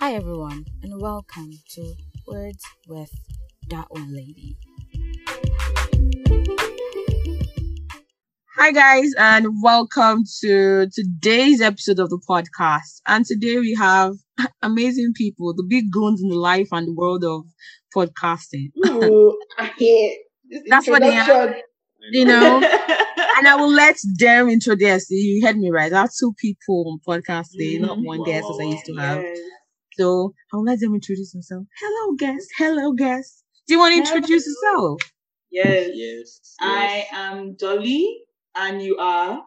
Hi, everyone, and welcome to Words with That One Lady. Hi, guys, and welcome to today's episode of the podcast. And today we have amazing people, the big guns in the life and the world of podcasting. Ooh, I hate this That's what they are. You know, and I will let them introduce. You heard me right. I have two people on podcasting, not Mhm. one Wow, guest as I used to have. Yes. So I'll let them introduce themselves. Hello, guest. Hello, guest. Do you want to introduce yourself? Yes. Yes. I yes. am Dolly, and you are.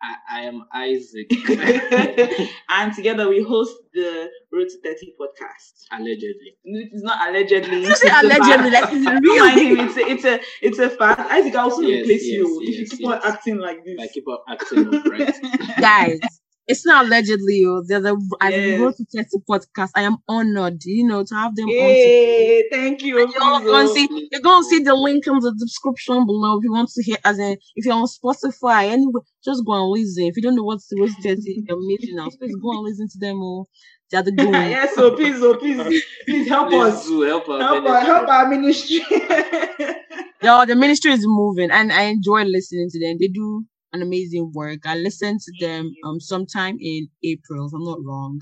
I, I am Isaac. and together we host the Road to 30 podcast. Allegedly. It's not allegedly. It's a allegedly, fact. like it's real. him, It's a, it's a, it's a fact. Isaac, I'll soon Yes, replace yes, you if you yes, keep on acting like this. I keep on acting up, right? guys, it's not allegedly. Oh, there's a as we Yes. go to test the podcast. I am honored, you know, to have them on. Yay, thank you. And you're please, going to oh. see, you're going to see the link in the description below if you want to hear. As in, if you're on Spotify, anyway, just go and listen. If you don't know what's the what's the amazing now, please go and listen to them. Oh, they're the good. ones. yes, so please, so please, please help Please us. do help us. Help, our, help our ministry. Yeah, the ministry is moving, and I enjoy listening to them. They do an amazing work. I listened to them um sometime in April, if I'm not wrong.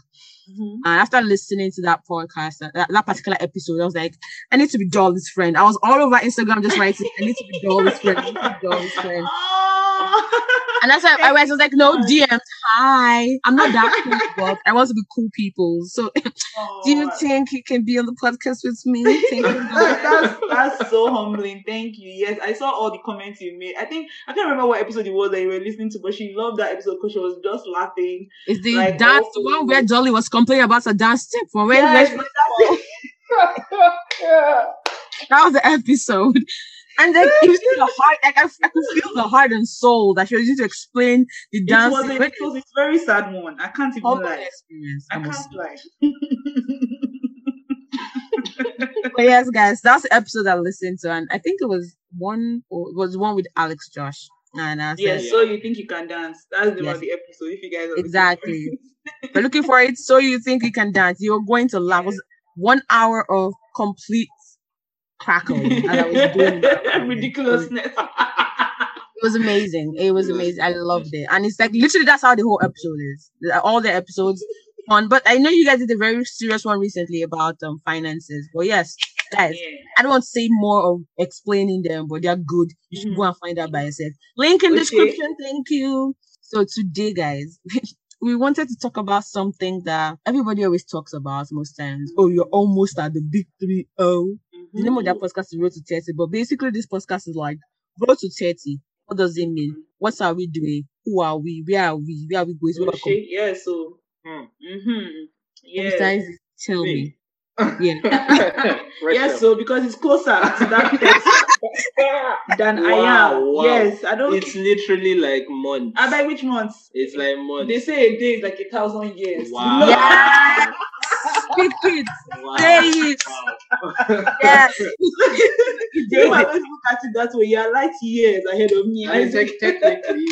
Mhm. And after listening to that podcast, that, that, that particular episode, I was like, I need to be Dolly's friend. I was all over Instagram just writing, I need to be Dolly's friend. I need to be Dolly's friend. Oh. And that's why I was, like, no. DMs. Hi, I'm not that cool, but I want to be cool people. So, do you Oh. think you can be on the podcast with me? Thank you. That's that's so humbling. Thank you. Yes, I saw all the comments you made. I think I can't remember what episode it was that you were listening to, but she loved that episode because she was just laughing. Is the Like, dance also- the one where Dolly was complaining about a dance step for where, Yes, that was the episode. And then you see the heart, like I, I could feel the heart and soul that she was using to explain the It dance. was, a, it was a very sad one. I can't even lie. experience. I can't lie. But yes, guys, that's the episode I listened to, and I think it was one or it was one with Alex Josh. And I said, yeah, so you think you can dance? That's the Yes. of the episode. If you guys are Exactly. it. we're looking for it. So you think you can dance? You're going to laugh. It was one hour of complete crackling, and I was doing ridiculousness. It was amazing. It was amazing. I loved it, and it's like literally that's how the whole episode is. All the episodes fun. But I know you guys did a very serious one recently about um finances. But yes, guys, Yeah. I don't want to say more of explaining them, but they're good. You should Mhm. go and find out by yourself. Link in Okay. description. Thank you. So today, guys, we wanted to talk about something that everybody always talks about most times. Oh, you're almost at the big three oh. The name of that podcast is Road to 30, but basically this podcast is like Road to 30. What does it mean? What are we doing? Who are we? Where are we? Where are we going? Where are we yeah, so. Hmm. Mm-hmm. Yeah. Sometimes tell me. Yeah. yeah, so because it's closer to that place than I am. wow. Yes, I don't. it's literally like months. I by which month? It's like months. They say a day is like a thousand years. Wow. Yeah. Speak it. Wow. Say it. Wow. Yes. You might always look at it that way. You're light years ahead of me. I mean, technically,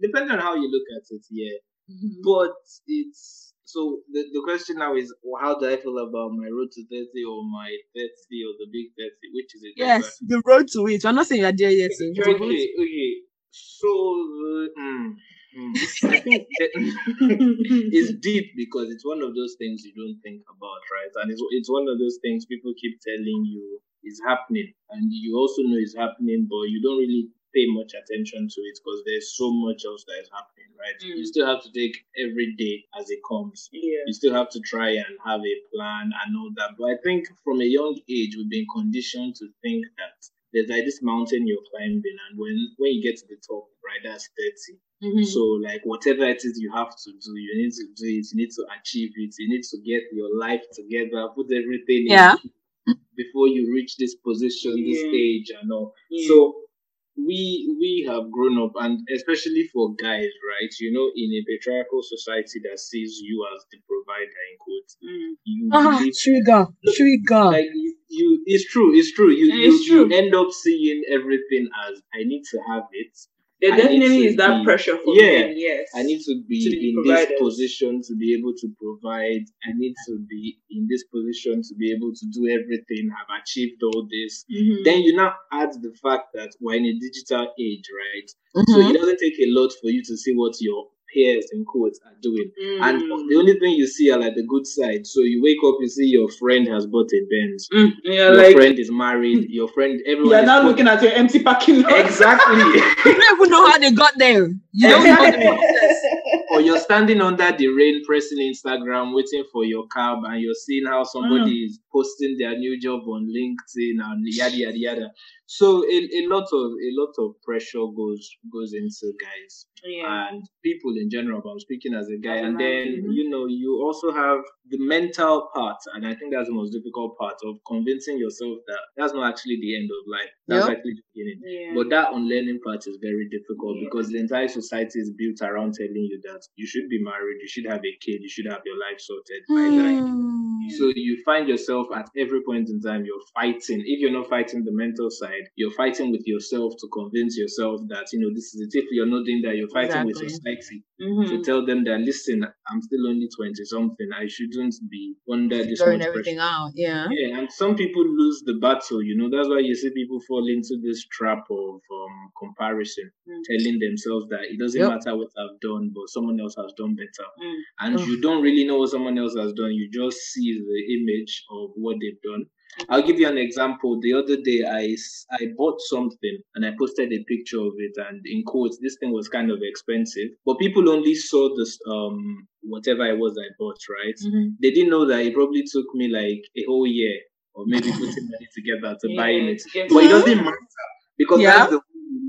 depending on how you look at it, yeah. Mhm. But it's so the, the question now is well, how do I feel about my road to 30 or my 30 or the big 30? Which is it? Yes. The road to it. I'm not saying you're there yet. So Okay, okay. So, uh, mm, I think it's deep because it's one of those things you don't think about, right? And it's, it's one of those things people keep telling you is happening, and you also know it's happening, but you don't really pay much attention to it because there's so much else that is happening, right? You Mm. still have to take every day as it comes yeah. you still have to try and have a plan and all that. But I think from a young age, we've been conditioned to think that there's like this mountain you're climbing, and when when you get to the top, right, that's 30. Mhm. So like whatever it is you have to do, you need to do it. You need to achieve it. You need to get your life together, put everything Yeah. in before you reach this position, this Yeah. age, and all. Yeah. So we we have grown up, and especially for guys, right? You know, in a patriarchal society that sees you as the provider in quotes, Mm. you Ah, believe trigger. Trigger. like you, you it's true it's true you, Yeah, you, it's true. you end up seeing everything as i need to have it There definitely is that be- pressure for Yeah. men, yes. I need to be To be in providers. this position to be able to provide. I need to be in this position to be able to do everything. I've achieved all this. Mhm. Then you now add the fact that we're in a digital age, right? So Mhm. it doesn't take a lot for you to see what your peers in quotes are doing. And Mm. the only thing you see are like the good side. So you wake up, you see your friend has bought a Benz. Mm, yeah, Your like friend is married. Your friend, everyone. you're is now looking at your empty parking lot. exactly. You don't even know how they got there. You don't know the process. or you're standing under the rain pressing Instagram waiting for your cab and you're seeing how somebody Mm. is posting their new job on LinkedIn and yada yada yada. So a, a lot of a lot of pressure goes goes into guys yeah. and people in general, but I'm speaking as a guy. And man, then mhm. you know, you also have the mental part, and I think that's the most difficult part of convincing yourself that that's not actually the end of life. That's Yep. actually the beginning. yeah. But that unlearning part is very difficult Yeah. because the entire society is built around telling you that you should be married, you should have a kid, you should have your life sorted by then. Hmm. So you find yourself at every point in time you're fighting. If you're not fighting the mental side, you're fighting with yourself to convince yourself that you know this is it. If you're not doing that, you're fighting with Exactly. society Mhm. to tell them that listen, I'm still only twenty something. I shouldn't be under this much everything pressure. out. Yeah. Yeah, and some people lose the battle. You know, that's why you see people fall into this trap of um, comparison, Mm. telling themselves that it doesn't Yep. matter what I've done, but someone else has done better. Mm. And you don't really know what someone else has done. You just see the image of what they've done. I'll give you an example. The other day, I, I bought something and I posted a picture of it, and in quotes, this thing was kind of expensive, but people only saw this um whatever it was I bought, right? Mhm. they didn't know that it probably took me like a whole year or maybe putting money together to buying Yeah, it. But it doesn't matter because Yeah. that's the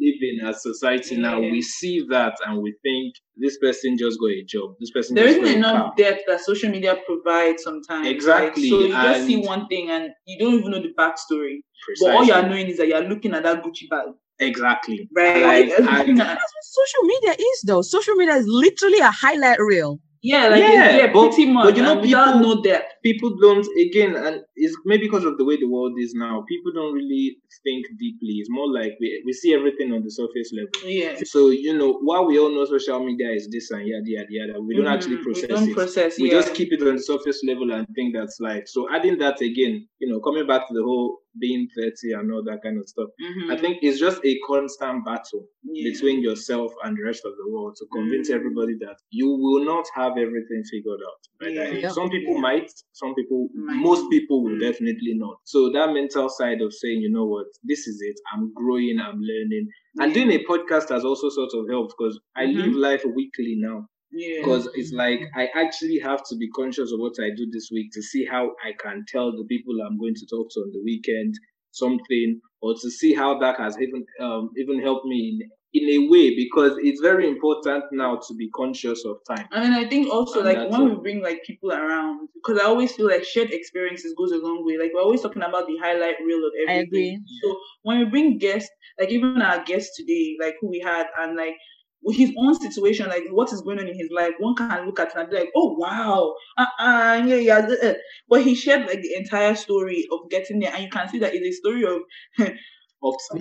live in as society now. We see that and we think this person just got a job. This person There just isn't got a enough car. depth that social media provides sometimes. like, Exactly, so you just see one thing and you don't even know the backstory. Precisely. But all you're knowing is that you're looking at that Gucci bag. exactly. Right. Like, Like, and- That's what social media is, though. Social media is literally a highlight reel. Yeah, like Yeah, yeah, but- pretty much. but you know, and without people- no depth. People don't again and it's maybe because of the way the world is now people don't really think deeply it's more like we, we see everything on the surface level Yeah. so you know while we all know social media is this and yada yada yada we don't actually Mhm. process we don't it process we yeah. just keep it on the surface level and think that's life so adding that again you know coming back to the whole being 30 and all that kind of stuff Mhm. i think it's just a constant battle Yeah. between yourself and the rest of the world to convince Mm. everybody that you will not have everything figured out. that Yeah. Some people Yeah. might, some people, most people will Mm. definitely not. So that mental side of saying, you know what, this is it. I'm growing, I'm learning, and doing a podcast has also sort of helped because I Mhm. live life weekly now. yeah. Because it's like I actually have to be conscious of what I do this week to see how I can tell the people I'm going to talk to on the weekend something, or to see how that has even um, even helped me in, in a way because it's very important now to be conscious of time. And then I think also And like when we bring like people around, because I always feel like shared experiences goes a long way. Like we're always talking about the highlight reel of I everything. agree. So when we bring guests, like even our guest today, like who we had, and like with his own situation, like what is going on in his life, one can look at it and be like, oh wow, uh, uh yeah, yeah. uh, uh." But he shared like the entire story of getting there, and you can see that it's a story of Ups and downs.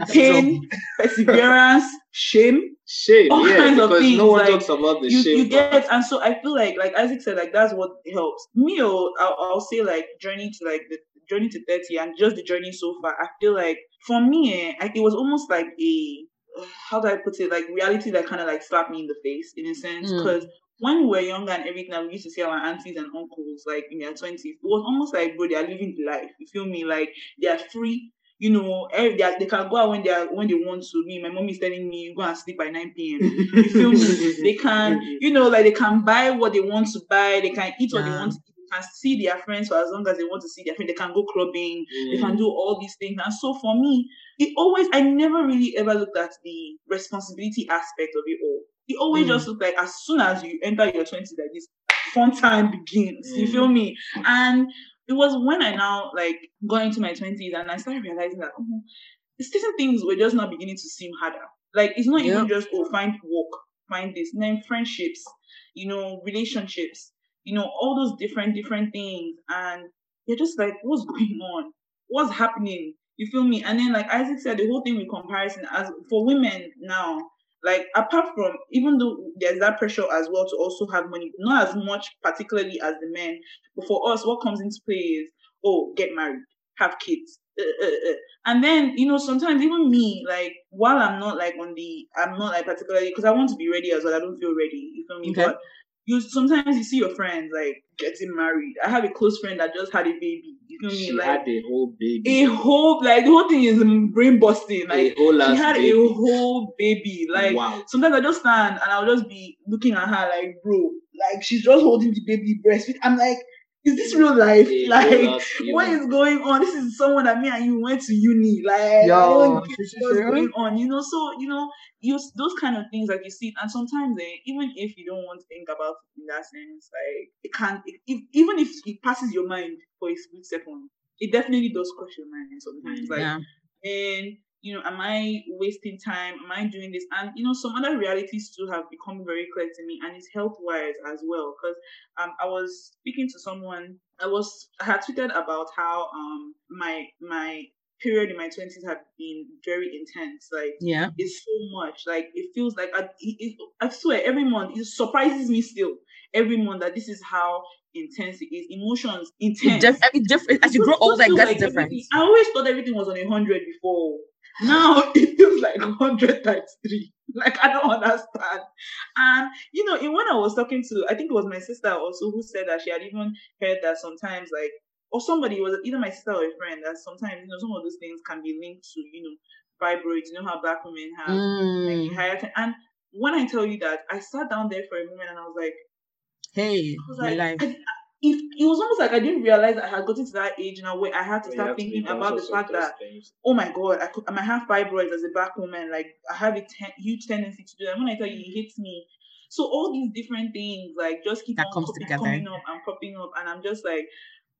Pain, perseverance, shame, Shame, all yeah, kinds of because things, no one like, talks about the you, shame. you part. get and so i feel like like isaac said like that's what helps me oh, I'll, I'll say like journey to like the journey to 30 and just the journey so far i feel like for me eh, I, it was almost like a how do i put it like reality that kind of like slapped me in the face in a sense Mm. because when we were younger and everything, and we used to see our aunties and uncles like in their twenties. It was almost like, bro, they are living the life. You feel me? Like they are free. You know, eh, they, they can go out when they are when they want to. Me, my mom is telling me go and sleep by nine p.m. You feel me? They can, you know, like they can buy what they want to buy. They can eat what they want to eat. They can see their friends for as long as they want to see their friends. They can go clubbing. They Mm. can do all these things. And so for me, it always, I never really ever looked at the responsibility aspect of it all. It always Mm. just looked like as soon as you enter your 20s, like this fun time begins. You Mm. feel me? And it was when I now like got into my 20s and I started realizing that oh, certain things were just not beginning to seem harder. Like it's not even Yep. just oh find work, find this, and then friendships, you know, relationships, you know, all those different different things, and you're just like, what's going on? What's happening? You feel me? And then like Isaac said, the whole thing with comparison as for women now, like apart from even though there's that pressure as well to also have money, not as much particularly as the men, but for us, what comes into play is oh, get married, have kids. Uh, uh, uh. And then you know sometimes even me like while I'm not like on the I'm not like particularly because I want to be ready as well I don't feel ready you feel me Okay. but you sometimes you see your friends like getting married I have a close friend that just had a baby you feel me She like had a whole baby. a whole like the whole thing is brain busting like she had baby. a whole baby like wow. sometimes I just stand and I'll just be looking at her like, bro, like she's just holding the baby breastfeed. I'm like, is this real life? A Like, whole ass what human. is going on? This is someone that me and you went to uni. Like, Yo, don't get sure, what's sure. going on, you know. So, you know, you those kind of things like you see, and sometimes eh, even if you don't want to think about it in that sense, like it can, it, if, even if it passes your mind for a split second, it definitely does cross your mind sometimes. Like, yeah. and you know, am I wasting time? Am I doing this? And you know, some other realities too have become very clear to me, and it's health wise as well. Because um, I was speaking to someone. I was I had tweeted about how um my my period in my twenties had been very intense. Like Yeah. it's so much. Like it feels like I, it, I swear every month it surprises me still every month that this is how intense it is. Emotions It intense. def- it diff- as you grow older, it feel gets like different. everything- I always thought everything was on a hundred before. Now it feels like hundred times three. Like I don't understand. And you know, in when I was talking to, I think it was my sister also who said that she had even heard that sometimes like or somebody was either my sister or a friend that sometimes you know some of those things can be linked to you know fibroids. You know how black women have Mm. a higher t- and when I tell you that, I sat down there for a moment and I was like, Hey, I was my like, life. I, it, it was almost like I didn't realize I had gotten to that age now where I had to You start have to thinking about the fact that things. oh my god, I could I might have fibroids as a black woman. Like I have a ten- huge tendency to do that. When I tell you, it mm-hmm. hits me. So all these different things like just keep That on comes copy- together. coming up and popping up, and I'm just like,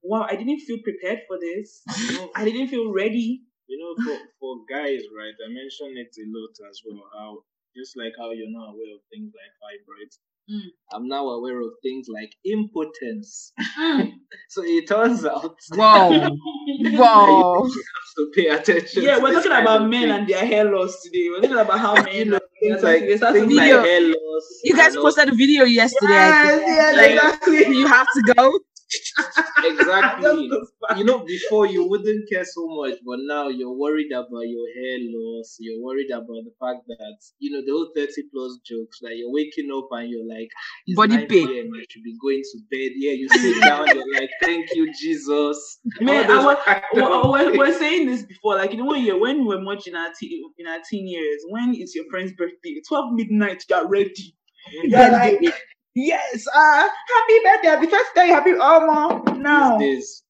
wow, I didn't feel prepared for this. You know, I didn't feel ready. you know, for, for guys, right? I mentioned it a lot as well. How just like how you're not aware of things like fibroids, Mm. I'm now aware of things like impotence. Mm. So it turns out Wow. wow. You have to pay attention. Yeah, we're talking about men thing. and their hair loss today. We're talking about how men you know they things like to- they start things like Video. hair loss. You guys and all- posted a video yesterday. I. Yes, yes, Like, exactly. You have to go. Exactly. Just goes back. you know, before you wouldn't care so much, but now you're worried about your hair loss. You're worried about the fact that you know the whole thirty plus jokes. Like you're waking up and you're like, "Ah, Body pain. PM, I should be going to bed. Yeah, you sit down. You're like, thank you, Jesus. Man, I was, kind we're, we're saying this before, like you know when you when we were much in our teen in our teen years, when it's your friend's birthday, twelve midnight, you're ready. You're like, yes, uh, happy birthday, the first day, happy oh mom. Now, These days,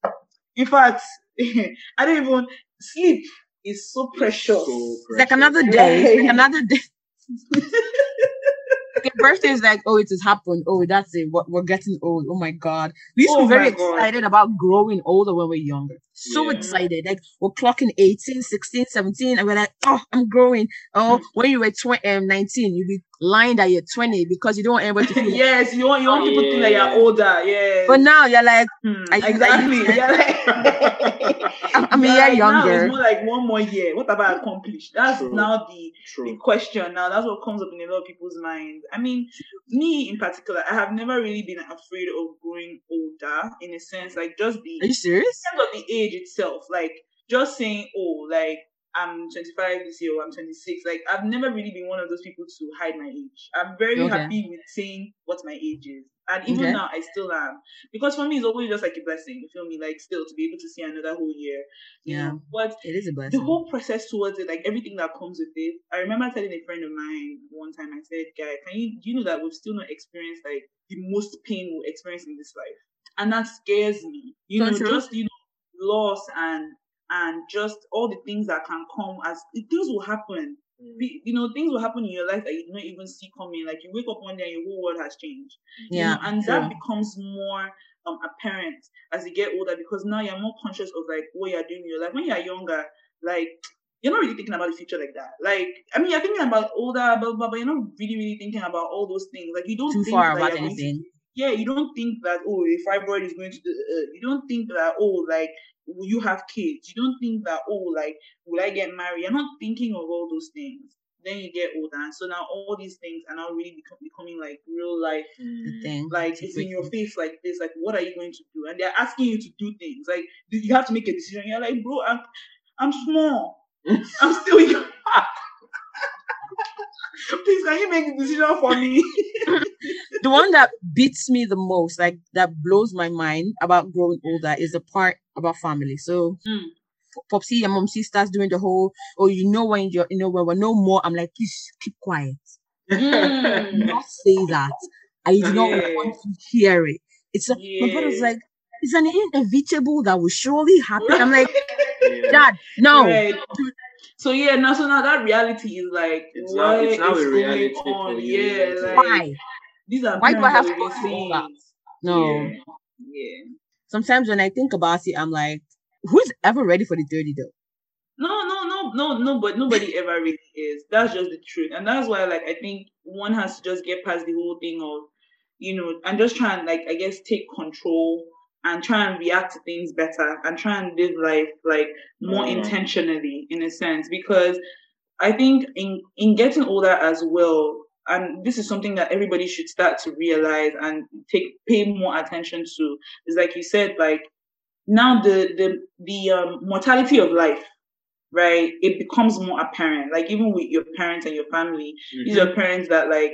in fact, I don't even sleep is so precious. so It's like another day. It's like another day. Okay, birthday is like, oh, it has happened. Oh, that's it. We're, we're getting old. Oh my god. We used to Oh be very God. excited about growing older when we we're younger. So Yeah. excited. Like we're clocking 18, 16, 17, and we're like, oh, I'm growing. Oh, when you were 20, um, 19, you'll be lying that you're 20 because you don't want anybody to feel yes, you want you want people to think that you're older. Yeah. But now you're like, Hmm, exactly. You're like- I'm, I'm a year like, Now it's more like one more year. What have I accomplished? That's True. now the, the question. Now that's what comes up in a lot of people's minds. I mean, me in particular, I have never really been afraid of growing older in a sense, like just the Are you serious? of the age itself, like just saying, oh, like I'm 25 this year or I'm 26. Like I've never really been one of those people to hide my age. I'm very Okay. happy with saying what my age is. And even Okay. now I still am. Because for me it's always just like a blessing, you feel me? Like still to be able to see another whole year. Yeah. Know? But It is a blessing. the whole process towards it, like everything that comes with it. I remember telling a friend of mine one time, I said, Guy, can you do you know that we've still not experienced like the most pain we'll experience in this life? And that scares me. You So know, just you know, loss and and just all the things that can come as things will happen. Mm. You know, things will happen in your life that you don't even see coming. Like you wake up one day and your whole world has changed. you yeah. know, and true. that becomes more um apparent as you get older because now you're more conscious of like what you're doing in your life. When you're younger, like you're not really thinking about the future like that. Like I mean, you're thinking about older, blah blah, but you're not really really thinking about all those things. Like you don't Too think far about you're to- anything. Yeah, you don't think that oh, a fibroid is going to. do- Uh, you don't think that oh, like will you have kids? You don't think that oh, like will I get married? You're not thinking of all those things. then you get older, and so now all these things are now really become, becoming like real life The thing. like it's in your face like this like what are you going to do and they're asking you to do things like do- you have to make a decision you're like bro i'm i'm small i'm still young please can you make a decision for me the one that beats me the most, like that blows my mind about growing older, is the part about family. So, Mm. P- Popsy and Momsy starts doing the whole, oh, you know when you're, you know when we're no more. I'm like, please keep quiet. Mm. not say that. I do not Yeah. want to hear it. It's a, my brother's like, it's an inevitable that will surely happen. I'm like, Yeah. Dad, no. Right. so yeah now so now that reality is like It's now- what it's now is a reality going on for you, yeah like Why? These are Why do I have to we've go been through all that? No. yeah yeah Sometimes when I think about it, I'm like, who's ever ready for the 30 though? No, no, no, no, no, but nobody ever really is. That's just the truth. And that's why like I think one has to just get past the whole thing of, you know, and just try and like I guess take control and try and react to things better and try and live life like more Mm. intentionally in a sense. Because I think in in getting older as well, and this is something that everybody should start to realize and take pay more attention to, is like you said, like now the the the um, mortality of life right it becomes more apparent like even with your parents and your family these Mhm. are parents that like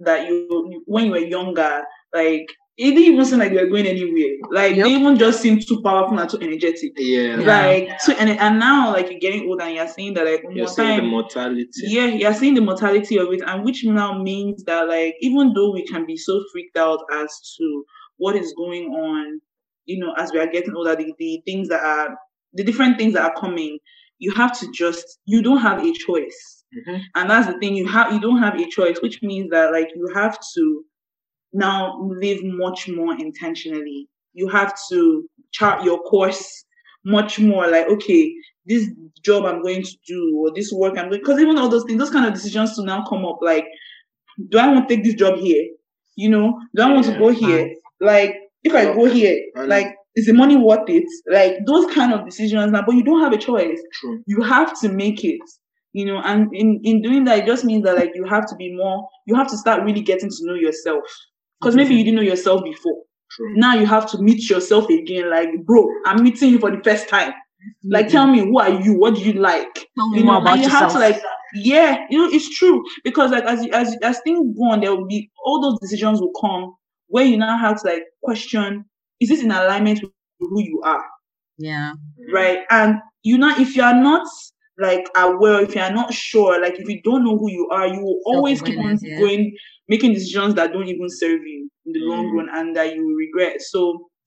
that you you- when you were younger like it didn't even seem like they were going anywhere like Yep. they even just seem too powerful and too energetic Yeah. Yeah. like so and, and now like you're getting older and you're seeing that like You're more seeing the mortality. yeah, you're seeing the mortality of it, and which now means that, like, even though we can be so freaked out as to what is going on, you know, as we are getting older, the, the things that are the different things that are coming, you have to just you don't have a choice, Mhm. and that's the thing you have you don't have a choice, which means that like you have to now live much more intentionally. You have to chart your course much more like okay this job i'm going to do or this work i'm going because even all those things those kind of decisions to now come up like do i want to take this job here? You know do i want to go here? like if i go here like is the money worth it? Like those kind of decisions now but you don't have a choice. True. you have to make it you know and in in doing that it just means that like you have to be more you have to start really getting to know yourself because maybe you didn't know yourself before True. now you have to meet yourself again like bro i'm meeting you for the first time like Mhm. tell me who are you what do you like Tell me you more know about and you yourself. have to like yeah you know it's true because like as as as things go on there will be all those decisions will come where you now have to like question is this in alignment with who you are yeah. right and you know if you are not like aware if you are not sure like if you don't know who you are you will always keep on yeah. going making decisions that don't even serve you in the long Mm. run and that you regret so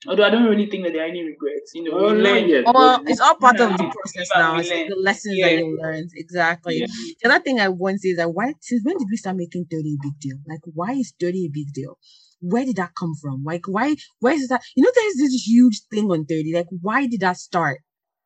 although i don't really think that there are any regrets you know Well, we learn yet. Well, it's all part of the process now. It's like the lessons Yeah. that you learned. Exactly. Yeah. The other thing I want to say is that why since when did we start making 30 a big deal? Like why is 30 a big deal? Where did that come from? Like why why is that you know there's this huge thing on 30. Like why did that start?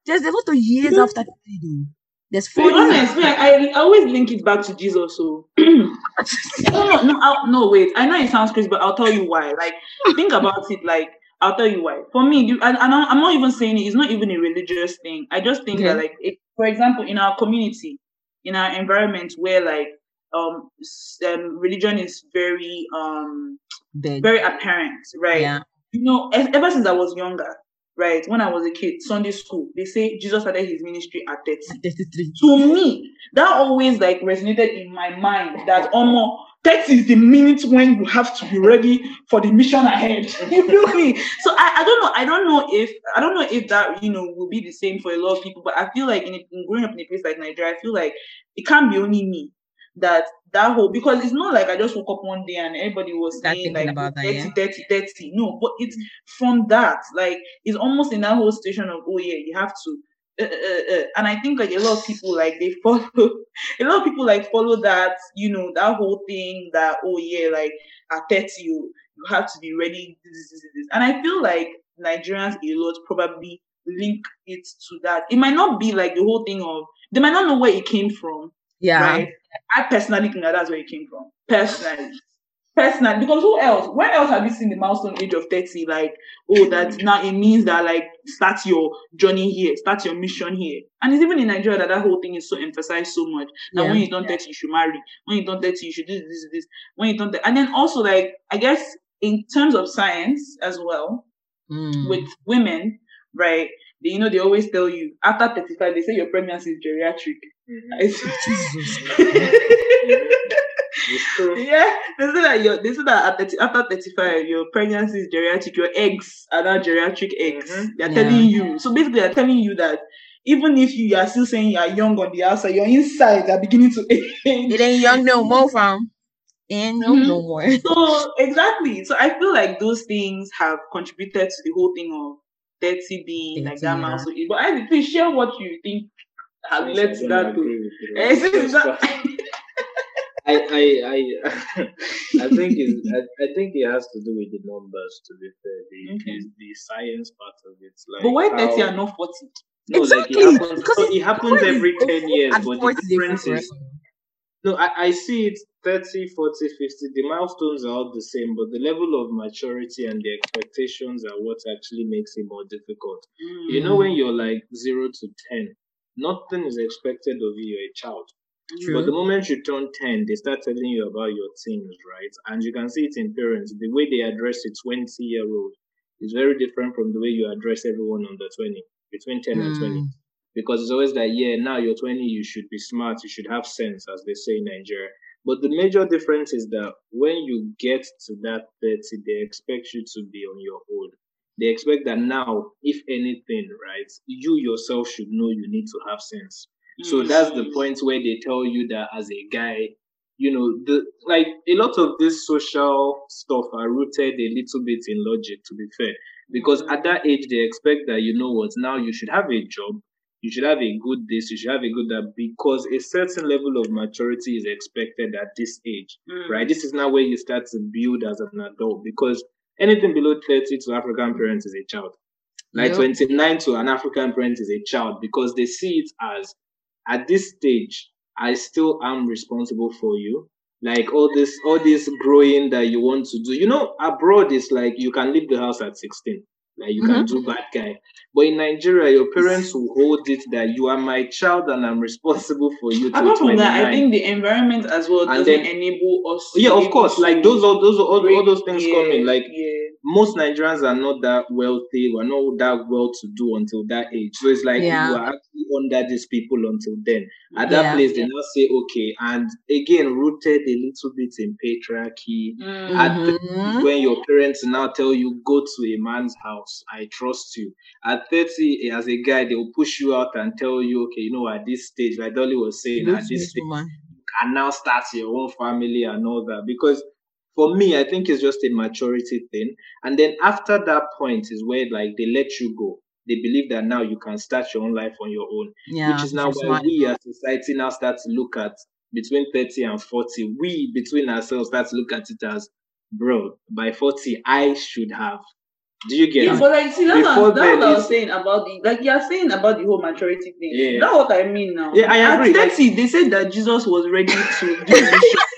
There's a lot of years Yeah. after 30 though. There's to be honest me, I, I always link it back to jesus so no, no, I'll- no, wait. I know it sounds crazy, but I'll tell you why. Like, think about it. Like, I'll tell you why. For me, you, and, I'm not even saying it. It's not even a religious thing. I just think that, like, it, for example, in our community, in our environment, where like um, um religion is very um big. very apparent, right? Yeah. You know, ever since I was younger, right? When I was a kid, Sunday school, they say Jesus started his ministry at 30 33. to me, that always like resonated in my mind that almost 30 is the minute when you have to be ready for the mission ahead. You feel me? So I, I don't know. I don't know if I don't know if that you know will be the same for a lot of people. But I feel like in, in growing up in a place like Nigeria, I feel like it can't be only me that that whole because it's not like I just woke up one day and everybody was saying like about that, 30, yeah. 30, 30. No, but it's from that. Like it's almost in that whole situation of oh yeah, you have to. Uh, uh, uh, and I think like a lot of people like they follow a lot of people like follow that you know that whole thing that oh yeah like at 30 you you have to be ready this, this, this. and I feel like Nigerians a lot probably link it to that it might not be like the whole thing of they might not know where it came from Yeah. right? I personally think that that's where it came from. Personally. Personally. Because who else where else have you seen the milestone age of 30 like oh that now it means that like start your journey here start your mission here? And it's even in nigeria that that whole thing is so emphasized so much. That Yeah. when you don't 30 you should marry. When you don't 30 you should do this this this. When you don't and then also like i guess in terms of science as well Mm. with women right they, you know they always tell you after 35 they say your pregnancy is geriatric It's true. yeah, they say that your they say that at 30, after 35, your pregnancy is geriatric, your eggs are now geriatric eggs. Mhm. They're Yeah. telling you. So basically they're telling you that even if you are still saying you are young on the outside, your insides are beginning to age. It ain't young no more, fam. Ain't no Mhm. no more. So exactly. So I feel like those things have contributed to the whole thing of 30 being like 30, that yeah. milestone. But I please share what you think has led to I that too. agree with you. Since that- I I I I think it's, I, I think it has to do with the numbers. To be fair, the Okay. the, the science part of it. Like but why 30 and not 40? No, Exactly, like it happens. because it- happens every ten years, but the difference is no. I, I see it 30, 40, 50. The milestones are all the same, but the level of maturity and the expectations are what actually makes it more difficult. You know, Mm. when you're like zero to ten, nothing is expected of you. You're a child. True. But the moment you turn 10, they start telling you about your teens, right? And you can see it in parents. The way they address a 20 year old is very different from the way you address everyone under 20, between 10 and 20. Mm. Because it's always that, yeah, now you're 20, you should be smart, you should have sense, as they say in Nigeria. But the major difference is that when you get to that 30, they expect you to be on your own. They expect that now, if anything, right, you yourself should know you need to have sense. So Mm. that's the point where they tell you that as a guy, you know, the like a lot of this social stuff are rooted a little bit in logic, to be fair. Because at that age they expect that you know what, now you should have a job, you should have a good this, you should have a good that because a certain level of maturity is expected at this age. Mm. Right? This is now where you start to build as an adult because anything below 30 to African parents is a child. Like Yep. 29 to an African parent is a child because they see it as at this stage, I still am responsible for you. Like all this, all this growing that you want to do. You know, abroad is like you can leave the house at 16. Like you can mm-hmm. do bad guy. But in Nigeria, your parents will hold it that you are my child and I'm responsible for you. Apart from that, I think the environment as well And doesn't then- enable us. yeah, of course. Like those, all those, all, all those things yeah, come in. Like yeah. Most Nigerians are not that wealthy, we're not that well to do until that age. So it's like Yeah. you are actually under these people until then. At that Yeah. place, they now say, okay, and again, rooted a little bit in patriarchy. Mm. At when your parents now tell you, go to a man's house, I trust you. At 30, as a guy, they will push you out and tell you, okay, you know, at this stage, like Dolly was saying, at this stage, and now start your own family and all that. Because for me, I think it's just a maturity thing. And then after that point is where like they let you go. They believe that now you can start your own life on your own, Yeah. which is now that's why why- we as society now start to look at between 30 and 40. We between ourselves start to look at it as, bro, by 40, I should have. Do you get Yeah, it? but like, see, that's, Before that's then, what I was saying about the like you're saying about the whole maturity thing. Yeah. That's what I mean now. Yeah, I agree, At like- 30, they said that Jesus was ready to do the mission. That's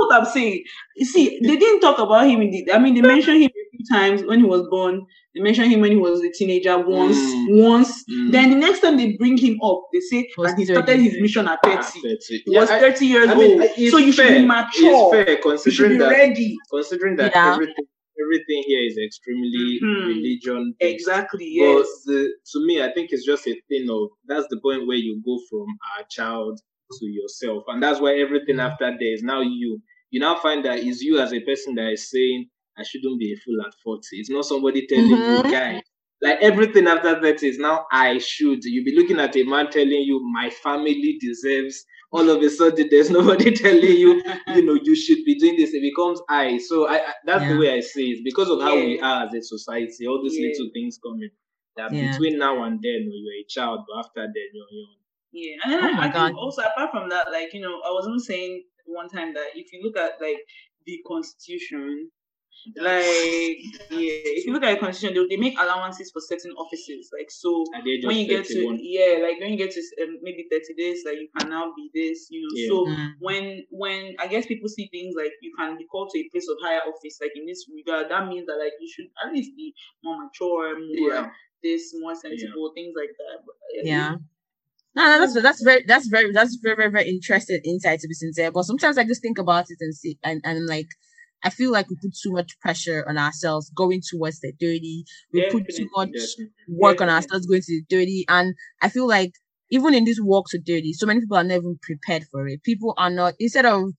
what I'm saying. You see, they didn't talk about him in the. I mean, they mentioned him a few times when he was born. They mentioned him when he was a teenager once, Mm. once. Mm. Then the next time they bring him up, they say, Was and he 30. started his mission at 30. Ah, 30. He Yeah, was I- 30 years I mean, old. So you should fair. be mature. It's fair You should considering be that ready. considering that Yeah. everything everything here is extremely Mhm. religion Exactly. But Yes. the, to me, I think it's just a thing of that's the point where you go from a child to yourself, and that's why everything after there is now you. You now find that it's you as a person that is saying, "I shouldn't be a fool at 40. It's not somebody telling Mhm. you, "Guy." Like everything after that is now I should. You'll be looking at a man telling you, "My family deserves." All of a sudden, there's nobody telling you, you know, you should be doing this. It becomes I. So I, I that's Yeah. the way I see it because of how we are as a society. All these Yeah. little things coming that Yeah. between now and then you're a child, but after then you're young. Yeah, and then Oh I, my I think God. also apart from that, like you know, I was even saying one time that if you look at like the constitution, Like, yeah, if you look at the constitution, they, they make allowances for certain offices. Like, so At the age of when you get to yeah, like when you get to um, maybe thirty days, like you can now be this, you know. Yeah. So Mm. when when I guess people see things like you can be called to a place of higher office, like in this regard, that means that like you should at least be more mature, more Yeah. this, more sensible, things like that. But, Yeah. No, no, that's that's very that's very that's very very very interesting insight to be sincere. But sometimes I just think about it and see and and like I feel like we put too much pressure on ourselves going towards the thirty. We put too much Definitely. work on ourselves going to the dirty. And I feel like even in this walk to dirty, so many people are not even prepared for it. People are not instead of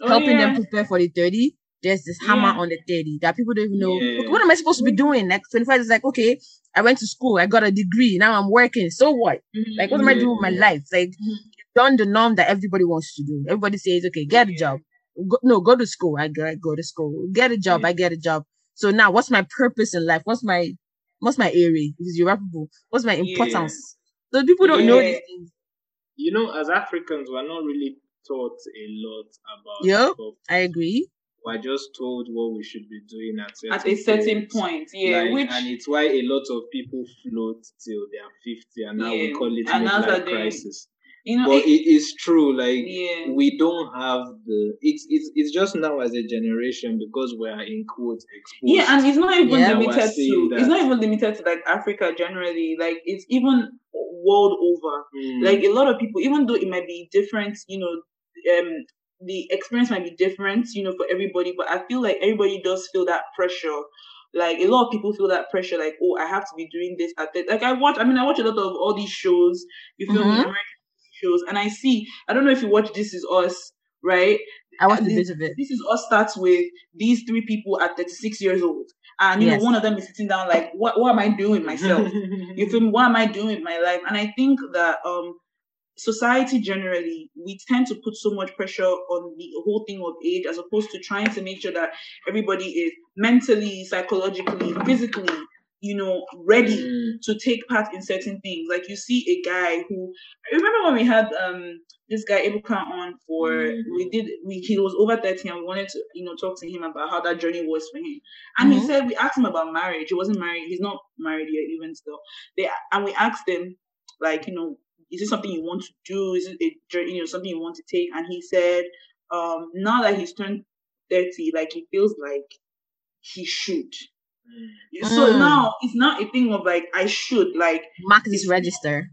Oh, helping yeah. them prepare for the dirty, there's this hammer Yeah. on the dirty that people don't even know. Yeah. "Okay, what am I supposed to be doing? Like 25 is like, okay, I went to school, I got a degree, now I'm working. So what? Mhm, Like, what am I doing with my life? Like, Mhm. you've done the norm that everybody wants to do. Everybody says, okay, get a job. Go, no, go to school. I go, I go to school. Get a job. Yeah. I get a job. So now, what's my purpose in life? What's my what's my area? Because you're people. What's my Yeah. importance? So people don't know Yeah. these things. You know, as Africans, we're not really taught a lot about Yeah. I agree. We're just told what we should be doing at certain At a certain point, yeah, Like, which and it's why a lot of people float till they are 50 and now we call it midlife crisis. you know, But it- it is true, like yeah. we don't have the it's it's it's just now as a generation because we are in quotes exposed. Yeah, and it's not even Yeah, limited to that. it's not even limited to like Africa generally. Like it's even world over. Mm, Like a lot of people, even though it might be different, you know, um the experience might be different, you know, for everybody, but I feel like everybody does feel that pressure. Like a lot of people feel that pressure, like, oh, I have to be doing this at that. Like I watch, I mean, I watch a lot of all these shows, you feel me, Mhm. American shows, and I see, I don't know if you watch This Is Us, right? I watched And a this- bit of it. this is us starts with these three people at 36 years old and you Yes. know one of them is sitting down like what, what am i doing myself you feel me what am i doing with my life and i think that um society generally we tend to put so much pressure on the whole thing of age as opposed to trying to make sure that everybody is mentally psychologically physically you know ready Mm, to take part in certain things. Like you see a guy who remember when we had um this guy Ebuka on for Mhm. we did we he was over 30 and we wanted to you know talk to him about how that journey was for him. And he Mhm. said we asked him about marriage. He wasn't married, he's not married yet even still. They and we asked him like, you know, is it something you want to do? Is it a you know, something you want to take? And he said, um, now that he's turned 30, like he feels like he should. mm. So Mm. now it's not a thing of like I should like Mark this register.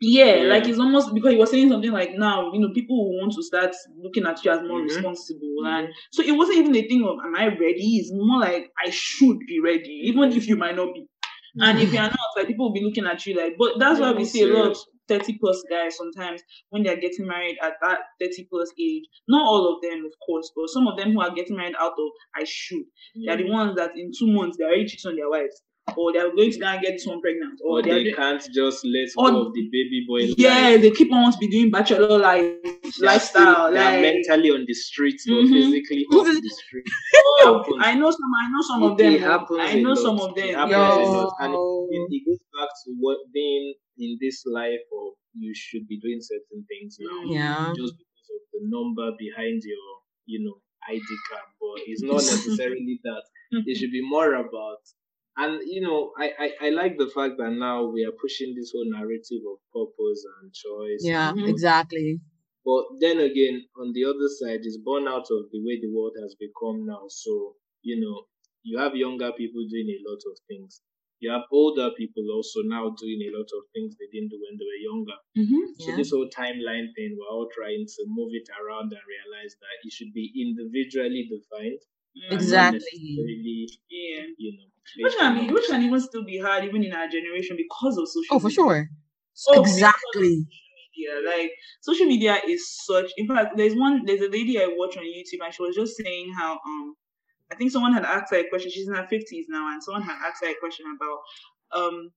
yeah, Yeah. like it's almost because he was saying something like now you know people will want to start looking at you as more Mhm. responsible Mhm. and so it wasn't even a thing of am I ready? It's more like I should be ready even if you might not be. And if you're not, like people will be looking at you like, but that's Yeah, why we see a lot of serious. 30 plus guys sometimes when they're getting married at that 30 plus age. Not all of them, of course, but some of them who are getting married out of I should. They're the mm. ones that in two months they're already cheating on their wives. Or they're going to go and get someone pregnant. Or, Or they're they doing- can't just let Or- go of the baby boy. yeah, life. they keep on want to be doing bachelor life They're lifestyle. still- Like, mentally on the streets, but Mhm. physically off the street. oh. I know some. I know some It- of them. it happens I a know some of It them. happens yes. And it, it goes back to what being in this life of you should be doing certain things now. Mm. Yeah. Just because of the number behind your, you know, ID card. But it's not necessarily that. It should be more about and you know, I, I, I like the fact that now we are pushing this whole narrative of purpose and choice. Yeah, Mhm. exactly. But then again, on the other side, it's born out of the way the world has become now. So, you know, you have younger people doing a lot of things. You have older people also now doing a lot of things they didn't do when they were younger. Mhm. So Yeah. this whole timeline thing, we're all trying to move it around and realize that it should be individually defined. And Exactly. Yeah. you know. Which based can be, which can even still be hard even in our generation because of social. Oh, for media. sure. Oh, because of exactly. media. Like social media is such. In fact, there's one. There's a lady I watch on YouTube, and she was just saying how um, I think someone had asked her a question. She's in her fifties now, and someone had asked her a question about um,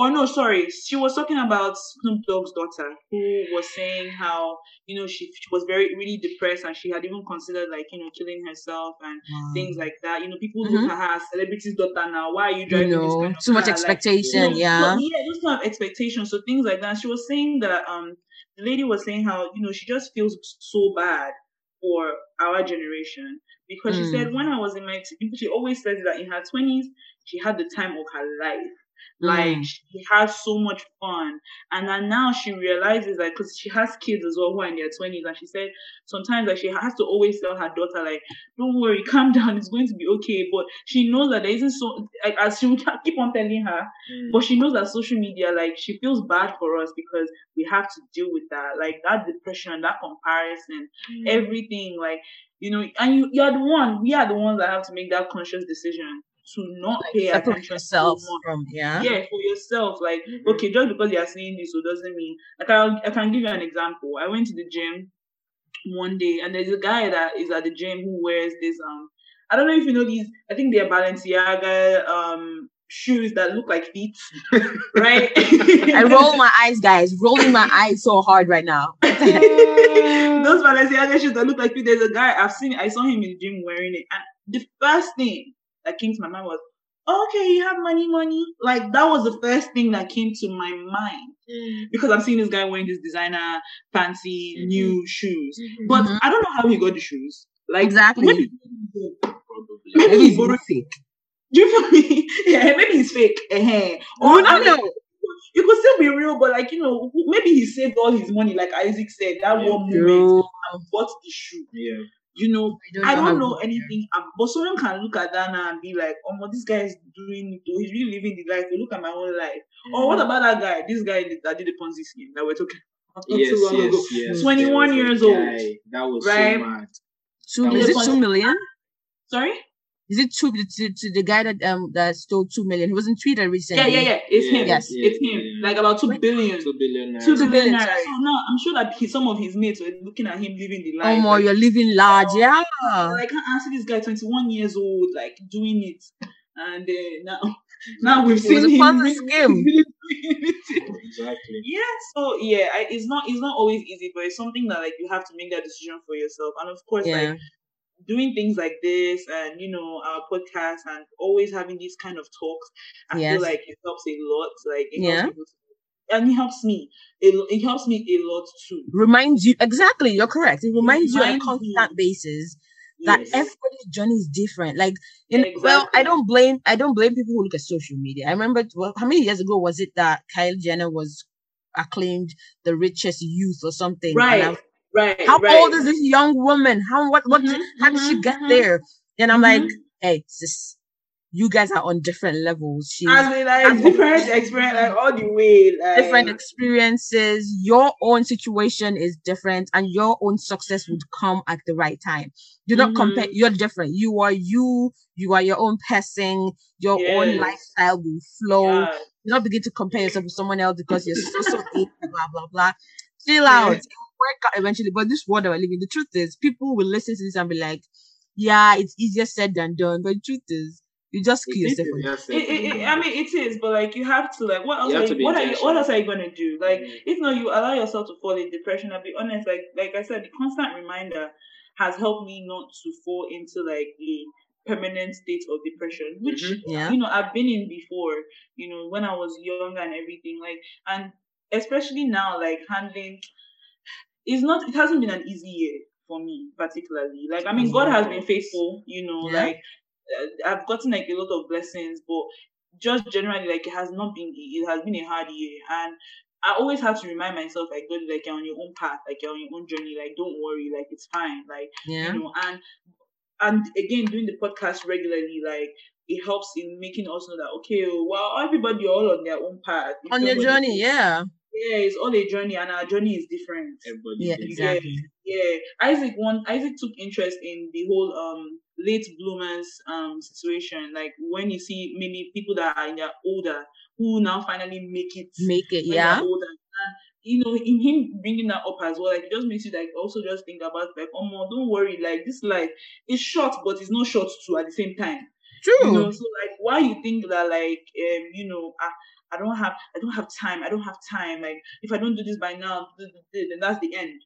or no, sorry, she was talking about Snoop Dogg's daughter, who was saying how you know she, she was very really depressed, and she had even considered like you know killing herself and Wow. things like that. You know, people Mhm. look at her as celebrity's daughter now. Why are you You driving this know, kind of too much car? Like, expectation. no, yeah. yeah, those kind of expectations. So things like that. She was saying that um the lady was saying how you know she just feels so bad for our generation because she said Mm. when I was in my she always says that in her twenties she had the time of her life. Like Mm. she has so much fun, and then now she realizes that because she has kids as well who are in their twenties, and she said sometimes like she has to always tell her daughter like, "Don't worry, calm down, it's going to be okay." But she knows that there isn't so like as she would keep on telling her, Mm. but she knows that social media like she feels bad for us because we have to deal with that, like that depression, that comparison, Mm. everything, like you know, and you you're the one, we are the ones that have to make that conscious decision to not pay Separate attention yourself from yeah. yeah for yourself like Mhm. okay just because you are saying this so doesn't mean like I'll, i can give you an example i went to the gym one day and there's a guy that is at the gym who wears this um i don't know if you know these i think they're balenciaga um shoes that look like feet right I roll my eyes, guys. Rolling my eyes so hard right now. those Balenciaga shoes that look like feet. There's a guy I've seen. I saw him in the gym wearing it, and the first thing that came to my mind was, "Okay, you have money, money." Like that was the first thing that came to my mind because I'm seeing this guy wearing this designer, fancy, Mhm. new shoes. Mhm. But Mhm. I don't know how he got the shoes. Like Exactly. maybe- Probably. maybe Maybe he it's borrowed. fake. Do you feel me? Yeah, maybe he's fake. uh Or We don't know. It could still be real, but like you know, maybe he saved all his money, like Isaac said, that Yeah. one moment and bought the shoe. Yeah. You know, We I don't know good- anything, ab- but someone can look at that now and be like, "Oh, my, this guy is doing it. He's really living the life. Look at my own life." Or what mm. about that guy? This guy that that did the Ponzi scheme that we're talking about not Yes, too long ago. yes, yes. 21 There was a years old, guy That was right? so mad. Two, is it two million? Sorry? Is it two to, to the guy that um that stole two million? He was in Twitter recently. Yeah, yeah, yeah. It's Yeah, him. Yes. it's him. yeah. Like about two billion. Two billion naira. Two Two billion. billion, naira. sorry. So now I'm sure that he, some of his mates were looking at him living the Oh, life. more, like, you're living large. Yeah. I can't answer this guy, 21 years old, like doing it, and uh, now, now we've It seen was a him. Really- scheme. really doing it. Exactly. Yeah, so yeah, I, it's not it's not always easy, but it's something that like you have to make that decision for yourself, and of course, Yeah. like doing things like this, and you know, our podcast, and always having these kind of talks, I Yes. feel like it helps a lot. Like it Yeah. helps people, and it helps me. It, it helps me a lot too. Reminds you exactly. You're correct. It reminds you on a constant you. basis that Yes. everybody's journey is different. Like, in, well, Exactly. I don't blame I don't blame people who look at social media. I remember well, how many years ago was it that Kylie Jenner was acclaimed the richest youth or something? And I right, right. how right. old is this young woman? How what what? Mhm, how did she mhm, get mhm. there? And I'm like, Mhm. hey, sis, you guys are on different levels. She's As in, like different experience, like all the way, like different experiences. Your own situation is different, and your own success would come at the right time. Do not compare. Mhm. You're different. You are you. You are your own person. Your own lifestyle will flow. Yeah. Do not begin to compare yourself with someone else because you're so so blah blah blah. Chill out. Will work out eventually. But this world that we're living, the truth is, people will listen to this and be like, "Yeah, it's easier said than done." But the truth is, you just kill yourself. is, It, it, it, I mean, it is, but like you have to like what else? You have Are you, what are you? What else are you gonna do? Like Mhm. if not, you allow yourself to fall in depression. I'll be honest. Like like I said, the constant reminder has helped me not to fall into like a permanent state of depression, which Mhm. Yeah. you know I've been in before. You know when I was young and everything. Like and especially now, like handling. It's not. It hasn't been an easy year for me, particularly. Like I mean, God has been faithful. You know, Yeah. like uh, I've gotten like a lot of blessings, but just generally, like it has not been. It has been a hard year, and I always have to remind myself, like, God, like you're on your own path, like you're on your own journey. Like, don't worry, like it's fine. Like Yeah. you know, and and again, doing the podcast regularly, like it helps in making us know that okay, well, everybody all on their own path. On your journey, yeah. Yeah, it's all a journey, and our journey is different. Everybody Yeah, did. exactly. Yeah, Isaac one Isaac took interest in the whole um late bloomers um situation. Like when you see maybe people that are in their older who now finally make it Make it, yeah. older. And you know, in him bringing that up as well, like it just makes you like also just think about like, oh no, don't worry, like this life is short, but it's not short too at the same time. True. You know, so like why you think that like um, you know, I, I don't have I don't have time, I don't have time. Like if I don't do this by now, th- th- th- then that's the end.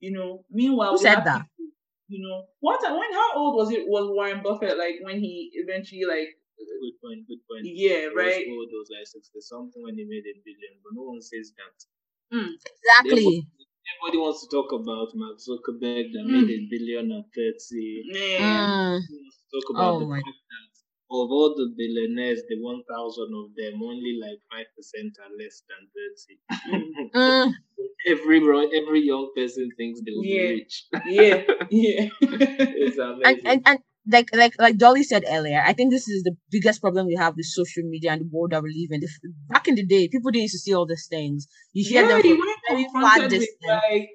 You know. Meanwhile, Who said that? people, you know, what when how old was it was Warren Buffett like when he eventually like Good point. Good point. yeah, He was right? old, he was like sixty something when he made a billion, but no one says that. Exactly. Everybody wants to talk about Mark Zuckerberg that made a billion at 30. Yeah. Mm. Everybody wants to talk about Oh the my- fact that of all the billionaires, the 1,000 of them, only like 5% are less than 30. Mm. every, every young person thinks they will Yeah. be rich. Yeah. Yeah. it's and, amazing. and and like like like Dolly said earlier, I think this is the biggest problem we have with social media and the world that we live in. If- Back in the day, people didn't used to see all these things. You hear yeah, them you from went very far distance. like,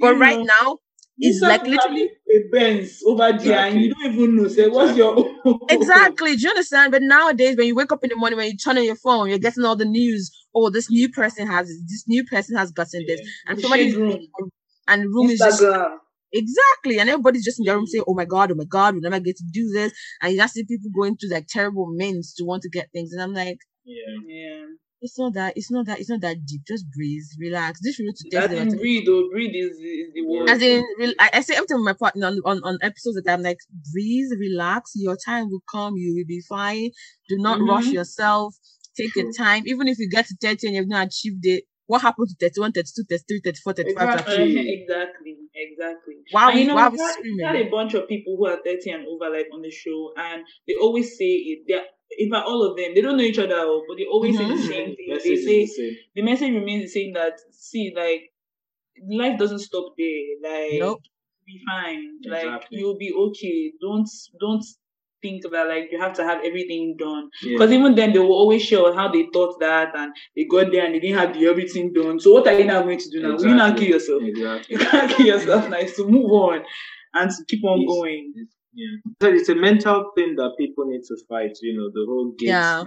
But you right know, now, it's you like literally having a Benz over there and you don't even know. Say, what's your exactly. Do you understand? But nowadays, when you wake up in the morning, when you turn on your phone, you're getting all the news. Oh, this new person has this, this new person has gotten this, and somebody's room. and the room is just Exactly. And everybody's just in their room saying, Oh my God, oh my God, we never get to do this. And you just see people going through like terrible means to want to get things. And I'm like, yeah. Yeah. It's not that, it's not that, it's not that deep. Just breathe, relax. This route to test in breed, though. Breed is, is the word. As in, I, I say every time with my partner on, on, on episodes that I'm like, breathe, relax. Your time will come. You will be fine. Do not rush Mhm. yourself. Take your time. Even if you get to 30 and you've not achieved it, what happened to 31, 32, 33, 34, 35? Exactly, exactly, exactly. Wow, and you know, wow, we've had, we've screaming. had a bunch of people who are 30 and over, like on the show, and they always say it. They're, in fact, all of them, they don't know each other, oh, but they always say Mhm. the same thing. Message They say the same. the message remains the same that see, like life doesn't stop there. Like Nope. be fine. Like you'll be okay. Don't don't think that like you have to have everything done. Yeah. Because even then they will always show how they thought that and they got there and they didn't have the everything done. So what are you now going to do now? Will you not kill yourself? Exactly. You can't kill yourself now. It's to move on and to keep on Yes. going. Yeah. So it's a mental thing that people need to fight, you know, the whole gate Yeah.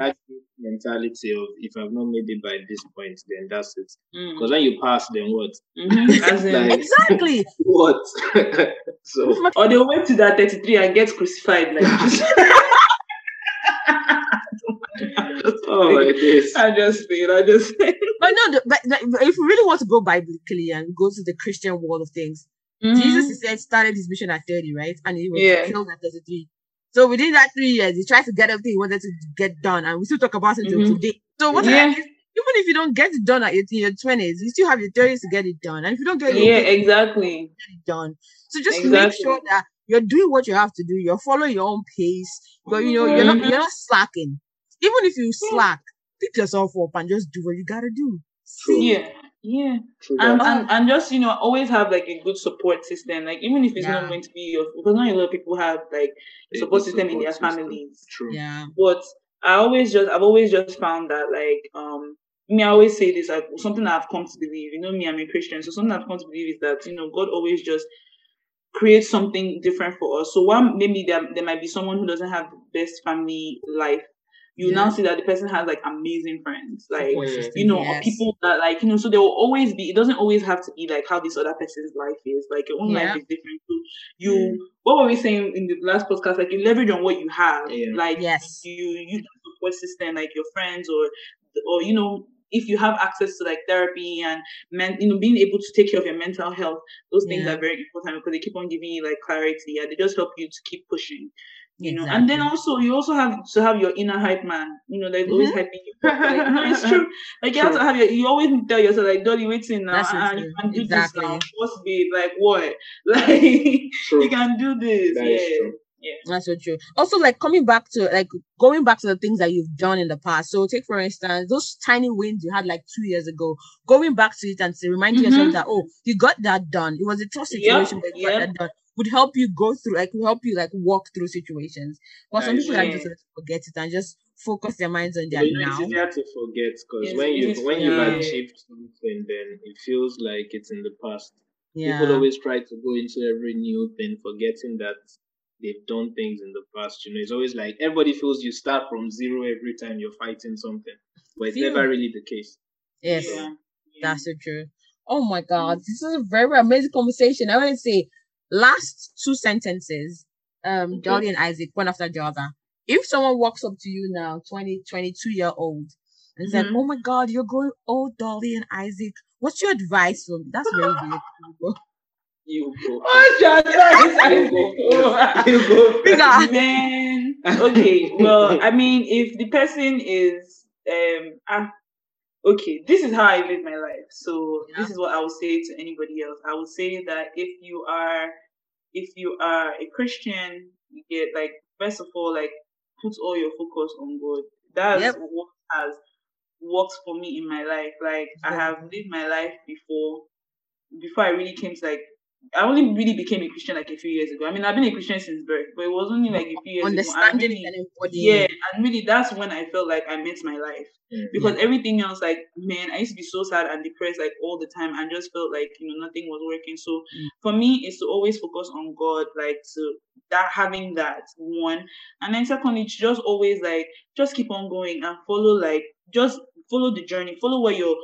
mentality of if I've not made it by this point, then that's it. Mm. Because when you pass, then what? Mhm. Like- Exactly. What? so or they'll wait to that 33 and get crucified like this. oh it is. I just feel, I just feel. But no, the, but, but if you really want to go biblically and go to the Christian world of things, Jesus he said started his mission at 30, right? And he was Yeah. killed at 33. So within that three years, he tried to get everything he wanted to get done, and we still talk about it Mhm. today. So what Yeah. happens- even if you don't get it done at your, in your 20s, you still have your 30s to get it done. And if you don't get it, Yeah, get exactly. it done. So just make sure that you're doing what you have to do. You're following your own pace. But you know, you're not you're not slacking. Even if you slack, pick yourself up and just do what you gotta do. True. Yeah, yeah. True and, and and just you know always have like a good support system like even if it's Yeah. not going to be your because not a lot of people have like a A support good system in their system. families True. Yeah. but i always just i've always just found that like um me i always say this like something that i've come to believe you know me i'm a christian so something i've come to believe is that you know god always just creates something different for us so one maybe there, there might be someone who doesn't have the best family life you now see that the person has like amazing friends like you know, yes. people that like, you know, so there will always be, it doesn't always have to be like how this other person's life is. Like your own Yeah. life is different. So you, what were we saying in the last podcast? Like you leverage on what you have. Yeah. Like Yes. you use the support system, like your friends or, or, you know, if you have access to like therapy and men, you know, being able to take care of your mental health, those things Yeah. are very important because they keep on giving you like clarity and they just help you to keep pushing you know Exactly. and then also you also have to have your inner hype man you know there's always Mhm. hyping you like, no it's true like you have to have your you always tell yourself like dolly waiting now and you can do Exactly. this now what's babe like what like you can do this That yeah true. That's so true. Also, like coming back to like going back to the things that you've done in the past. So, take for instance those tiny wins you had like two years ago. Going back to it and to remind yourself Mhm. that oh, you got that done. It was a tough Yep, situation, but you got that done. Would help you go through, like, will help you like walk through situations. But some people like just forget it and just focus their minds on their you know, now. it's easier to forget because when you when you've achieved something, then it feels like it's in the past. Yeah, People always try to go into every new thing, forgetting that they've done things in the past. You know, it's always like everybody feels you start from zero every time you're fighting something, but it's Yeah. never really the case. yes, yeah that's so true. Oh my god, this is a very amazing conversation. I want to say last two sentences, um, Okay. Dolly and Isaac, one after the other. If someone walks up to you now, 20, 22 year old, and is like, Mhm. oh my god, you're growing old, Dolly and Isaac. What's your advice for me? That's very weird. You go. oh John, You go. You go. Bigger. man okay well i mean if the person is um okay, this is how I live my life. So Yeah. this is what I would say to anybody else. I would say that if you are if you are a Christian, you get like first of all, like put all your focus on God. That's Yep. what has worked for me in my life. Like I have lived my life before before I really came to like I only really became a Christian like a few years ago. I mean I've been a Christian since birth, but it was only like a few years ago. Understanding really- and embodying. yeah, and really that's when I felt like I met my life Mm. because everything else, like man, I used to be so sad and depressed like all the time, and just felt like you know nothing was working. So Mm. for me, it's to always focus on God, like to that having that one, and then secondly, to just always like just keep on going and follow like just follow the journey, follow where your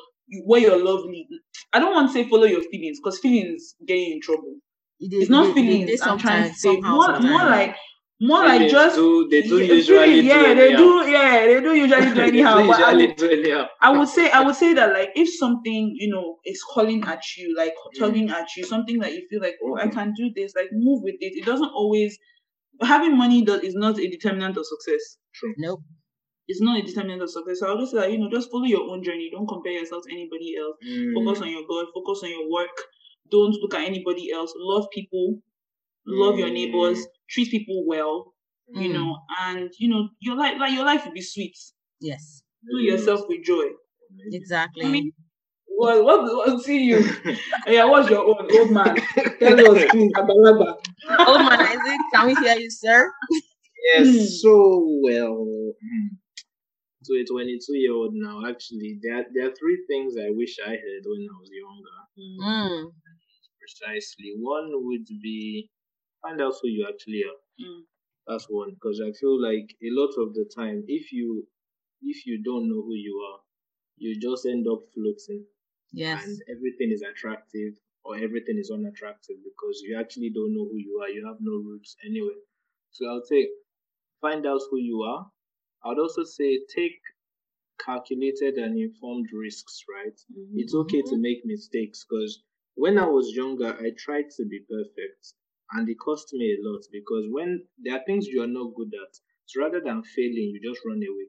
where your love lead. I don't want to say follow your feelings because feelings get you in trouble. It It's not it is- it feelings. is I'm trying to say somehow, more, more like more like Feelings just do, they do yeah, usually do yeah, they do, yeah, they do usually do They anyhow. do I usually would, do anyhow. I would say, I would say that like if something you know is calling at you, like mm. tugging at you, something that you feel like, oh, I mm. can do this, like move with it. It doesn't always having money does is not a determinant of success. True. Nope. It's not a determinant of success. So I'll just say that you know, just follow your own journey. Don't compare yourself to anybody else. Focus on your God. Focus on your work. Don't look at anybody else. Love people. Love your neighbors. Treat people well. You Mm. know, and you know your life, like your life will be sweet. Yes. Do yourself with joy. Exactly. I mean, What? What? what see you? yeah, what's your own old man? Tell us, please, Abalaba. Old man Isaac, can we hear you, sir? Yes, Hmm. so well. To a 22 year old now, actually, there, there are three things I wish I had when I was younger. Mm. Precisely. One would be find out who you actually are. Mm. That's one, because I feel like a lot of the time, if you if you don't know who you are, you just end up floating, Yes. and everything is attractive or everything is unattractive because you actually don't know who you are. You have no roots anyway. So I'll say, find out who you are. I'd also say take calculated and informed risks, right? It's okay to make mistakes because when I was younger, I tried to be perfect and it cost me a lot because when there are things you are not good at, so rather than failing, you just run away.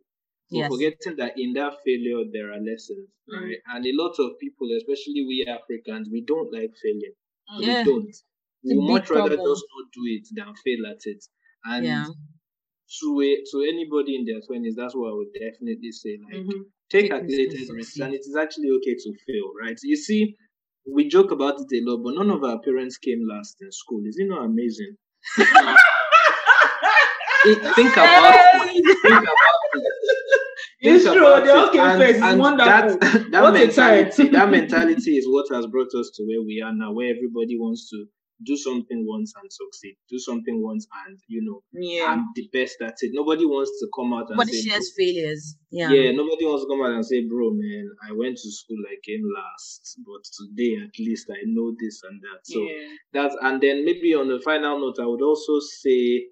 So Yes. forgetting that in that failure there are lessons, Mm. right? And a lot of people, especially we Africans, we don't like failing. Yeah. We don't. It's We much rather just not do it than fail at it. And Yeah. To a, to anybody in their twenties, that's what I would definitely say. Like Mhm. take calculated risks, and it is actually okay to fail, right? You see, we joke about it a lot, but none of our parents came last in school. Is it not amazing? Think about it. Think about it. It's true. They all came first. It's wonderful. That, that What a time. mentality, that mentality is what has brought us to where we are now, where everybody wants to do something once and succeed. Do something once and you know, Yeah. I'm the best at it. Nobody wants to come out and Nobody say, shares "Bro, failures. Yeah. yeah, nobody wants to come out and say, bro, man, I went to school, I came last, but today at least I know this and that. So yeah. that's and then maybe on the final note, I would also say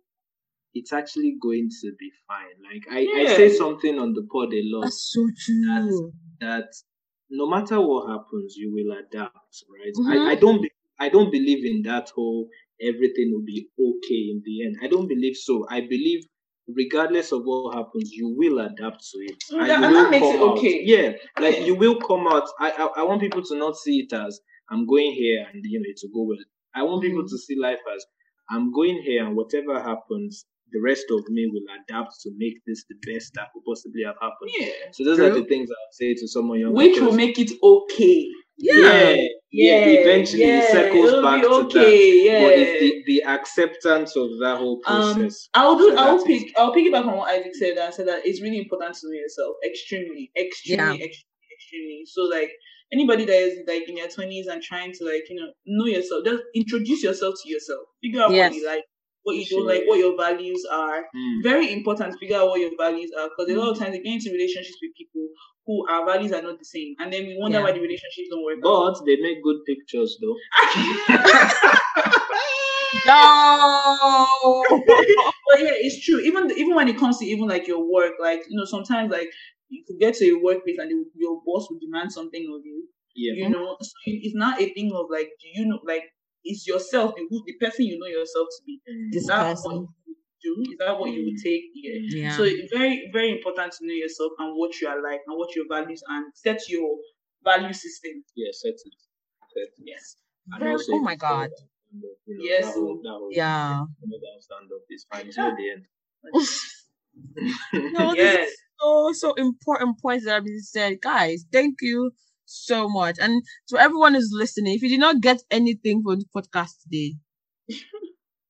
it's actually going to be fine. Like I, I say something on the pod a lot That's so true. that no matter what happens, you will adapt, right? Mhm. I, I don't be, I don't believe in that whole everything will be okay in the end. I don't believe so. I believe regardless of what happens, you will adapt to it. Mm, and that- and that makes it out. okay. Yeah, like you will come out. I, I I want people to not see it as I'm going here and you know it will go well. I want people Mhm. to see life as I'm going here and whatever happens, the rest of me will adapt to make this the best that could possibly have happened. Yeah. So those are the things I would say to someone younger. Which will make it okay. Yeah, yeah, eventually it yeah, circles it'll back be to okay. that. Yeah. But it's the, the acceptance of that whole Um, process. I'll do. So I'll that's pick. I'll piggyback on what Isaac said and said that it's really important to know yourself. Extremely, extremely, extremely, extremely. So like anybody that is like in their twenties and trying to like you know know yourself, just introduce yourself to yourself. Figure out Yes. what you like, what you don't like, what your values are. Mm. Very important to figure out what your values are because a lot of times we get into relationships with people who our values are not the same, and then we wonder Yeah. why the relationships don't work. out. But they make good pictures though. No. but yeah, it's true. Even even when it comes to even like your work, like you know, sometimes like you could get to a workplace and your boss would demand something of you. Yeah. You know, so it's not a thing of like, do you know, like it's yourself, the, who the person you know yourself to be. Mm. This That person. one, do? Is that what you would mm. take? Yeah. Yeah. So very, very important to know yourself and what you are like and what your values and set your value system. Yeah, set it. Set it. Yes. Very- also oh my God. up, you know, Yes, that whole- that whole- Yeah. you know, that stand up is fine. It's not the end. No, this yes. is so so important points that have been said, guys. Thank you so much, and to everyone who's listening. If you did not get anything from the podcast today,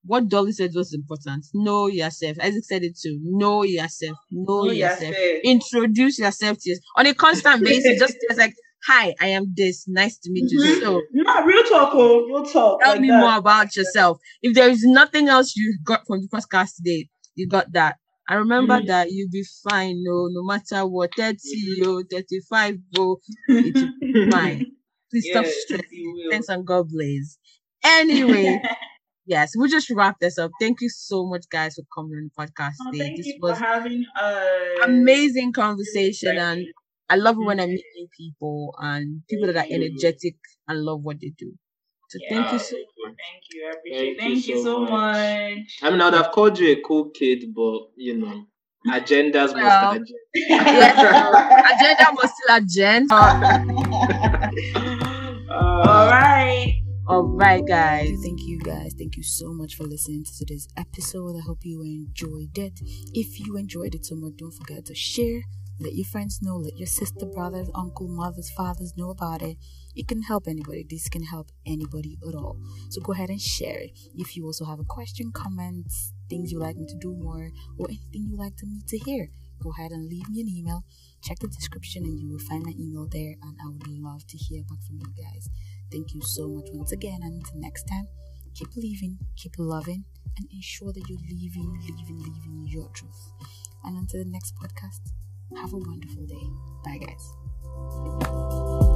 what Dolly said was important. Know yourself. Isaac said it too. Know yourself. Know Oh, yourself. yes. Introduce yourself to us on a constant basis. Just like, hi, I am this. Nice to meet you. Mm-hmm. So No, real talk, oh, real talk. tell like me that. more about yourself. If there is nothing else you got from the podcast today, you got that. And remember Mhm. that you'll be fine, no, no matter what, 30, oh, 35, oh, it will be fine. Please stop Yes, stressing. Thanks and God bless. Anyway, yes, we'll just wrap this up. Thank you so much, guys, for coming on the podcast Oh, today. thank this you was for having uh amazing conversation, and. I love it when I meet new people and people that are energetic and love what they do. So thank you Yeah. so Thank you. I appreciate Thank you Thank you so so much. much. I mean, I would have called you a cool kid, but you know, agendas Well, must agenda. Yes. agenda was still agenda. All right. All right, guys. Thank you guys. Thank you so much for listening to today's episode. I hope you enjoyed it. If you enjoyed it so much, don't forget to share. Let your friends know. Let your sister, brothers, uncle, mothers, fathers know about it. It can help anybody. This can help anybody at all. So go ahead and share it. If you also have a question, comments, things you like me to do more, or anything you like to me to hear, go ahead and leave me an email. Check the description and you will find my email there. And I would love to hear back from you guys. Thank you so much once again. And until next time, keep living, keep loving, and ensure that you're living, living, living your truth. And until the next podcast, have a wonderful day. Bye, guys.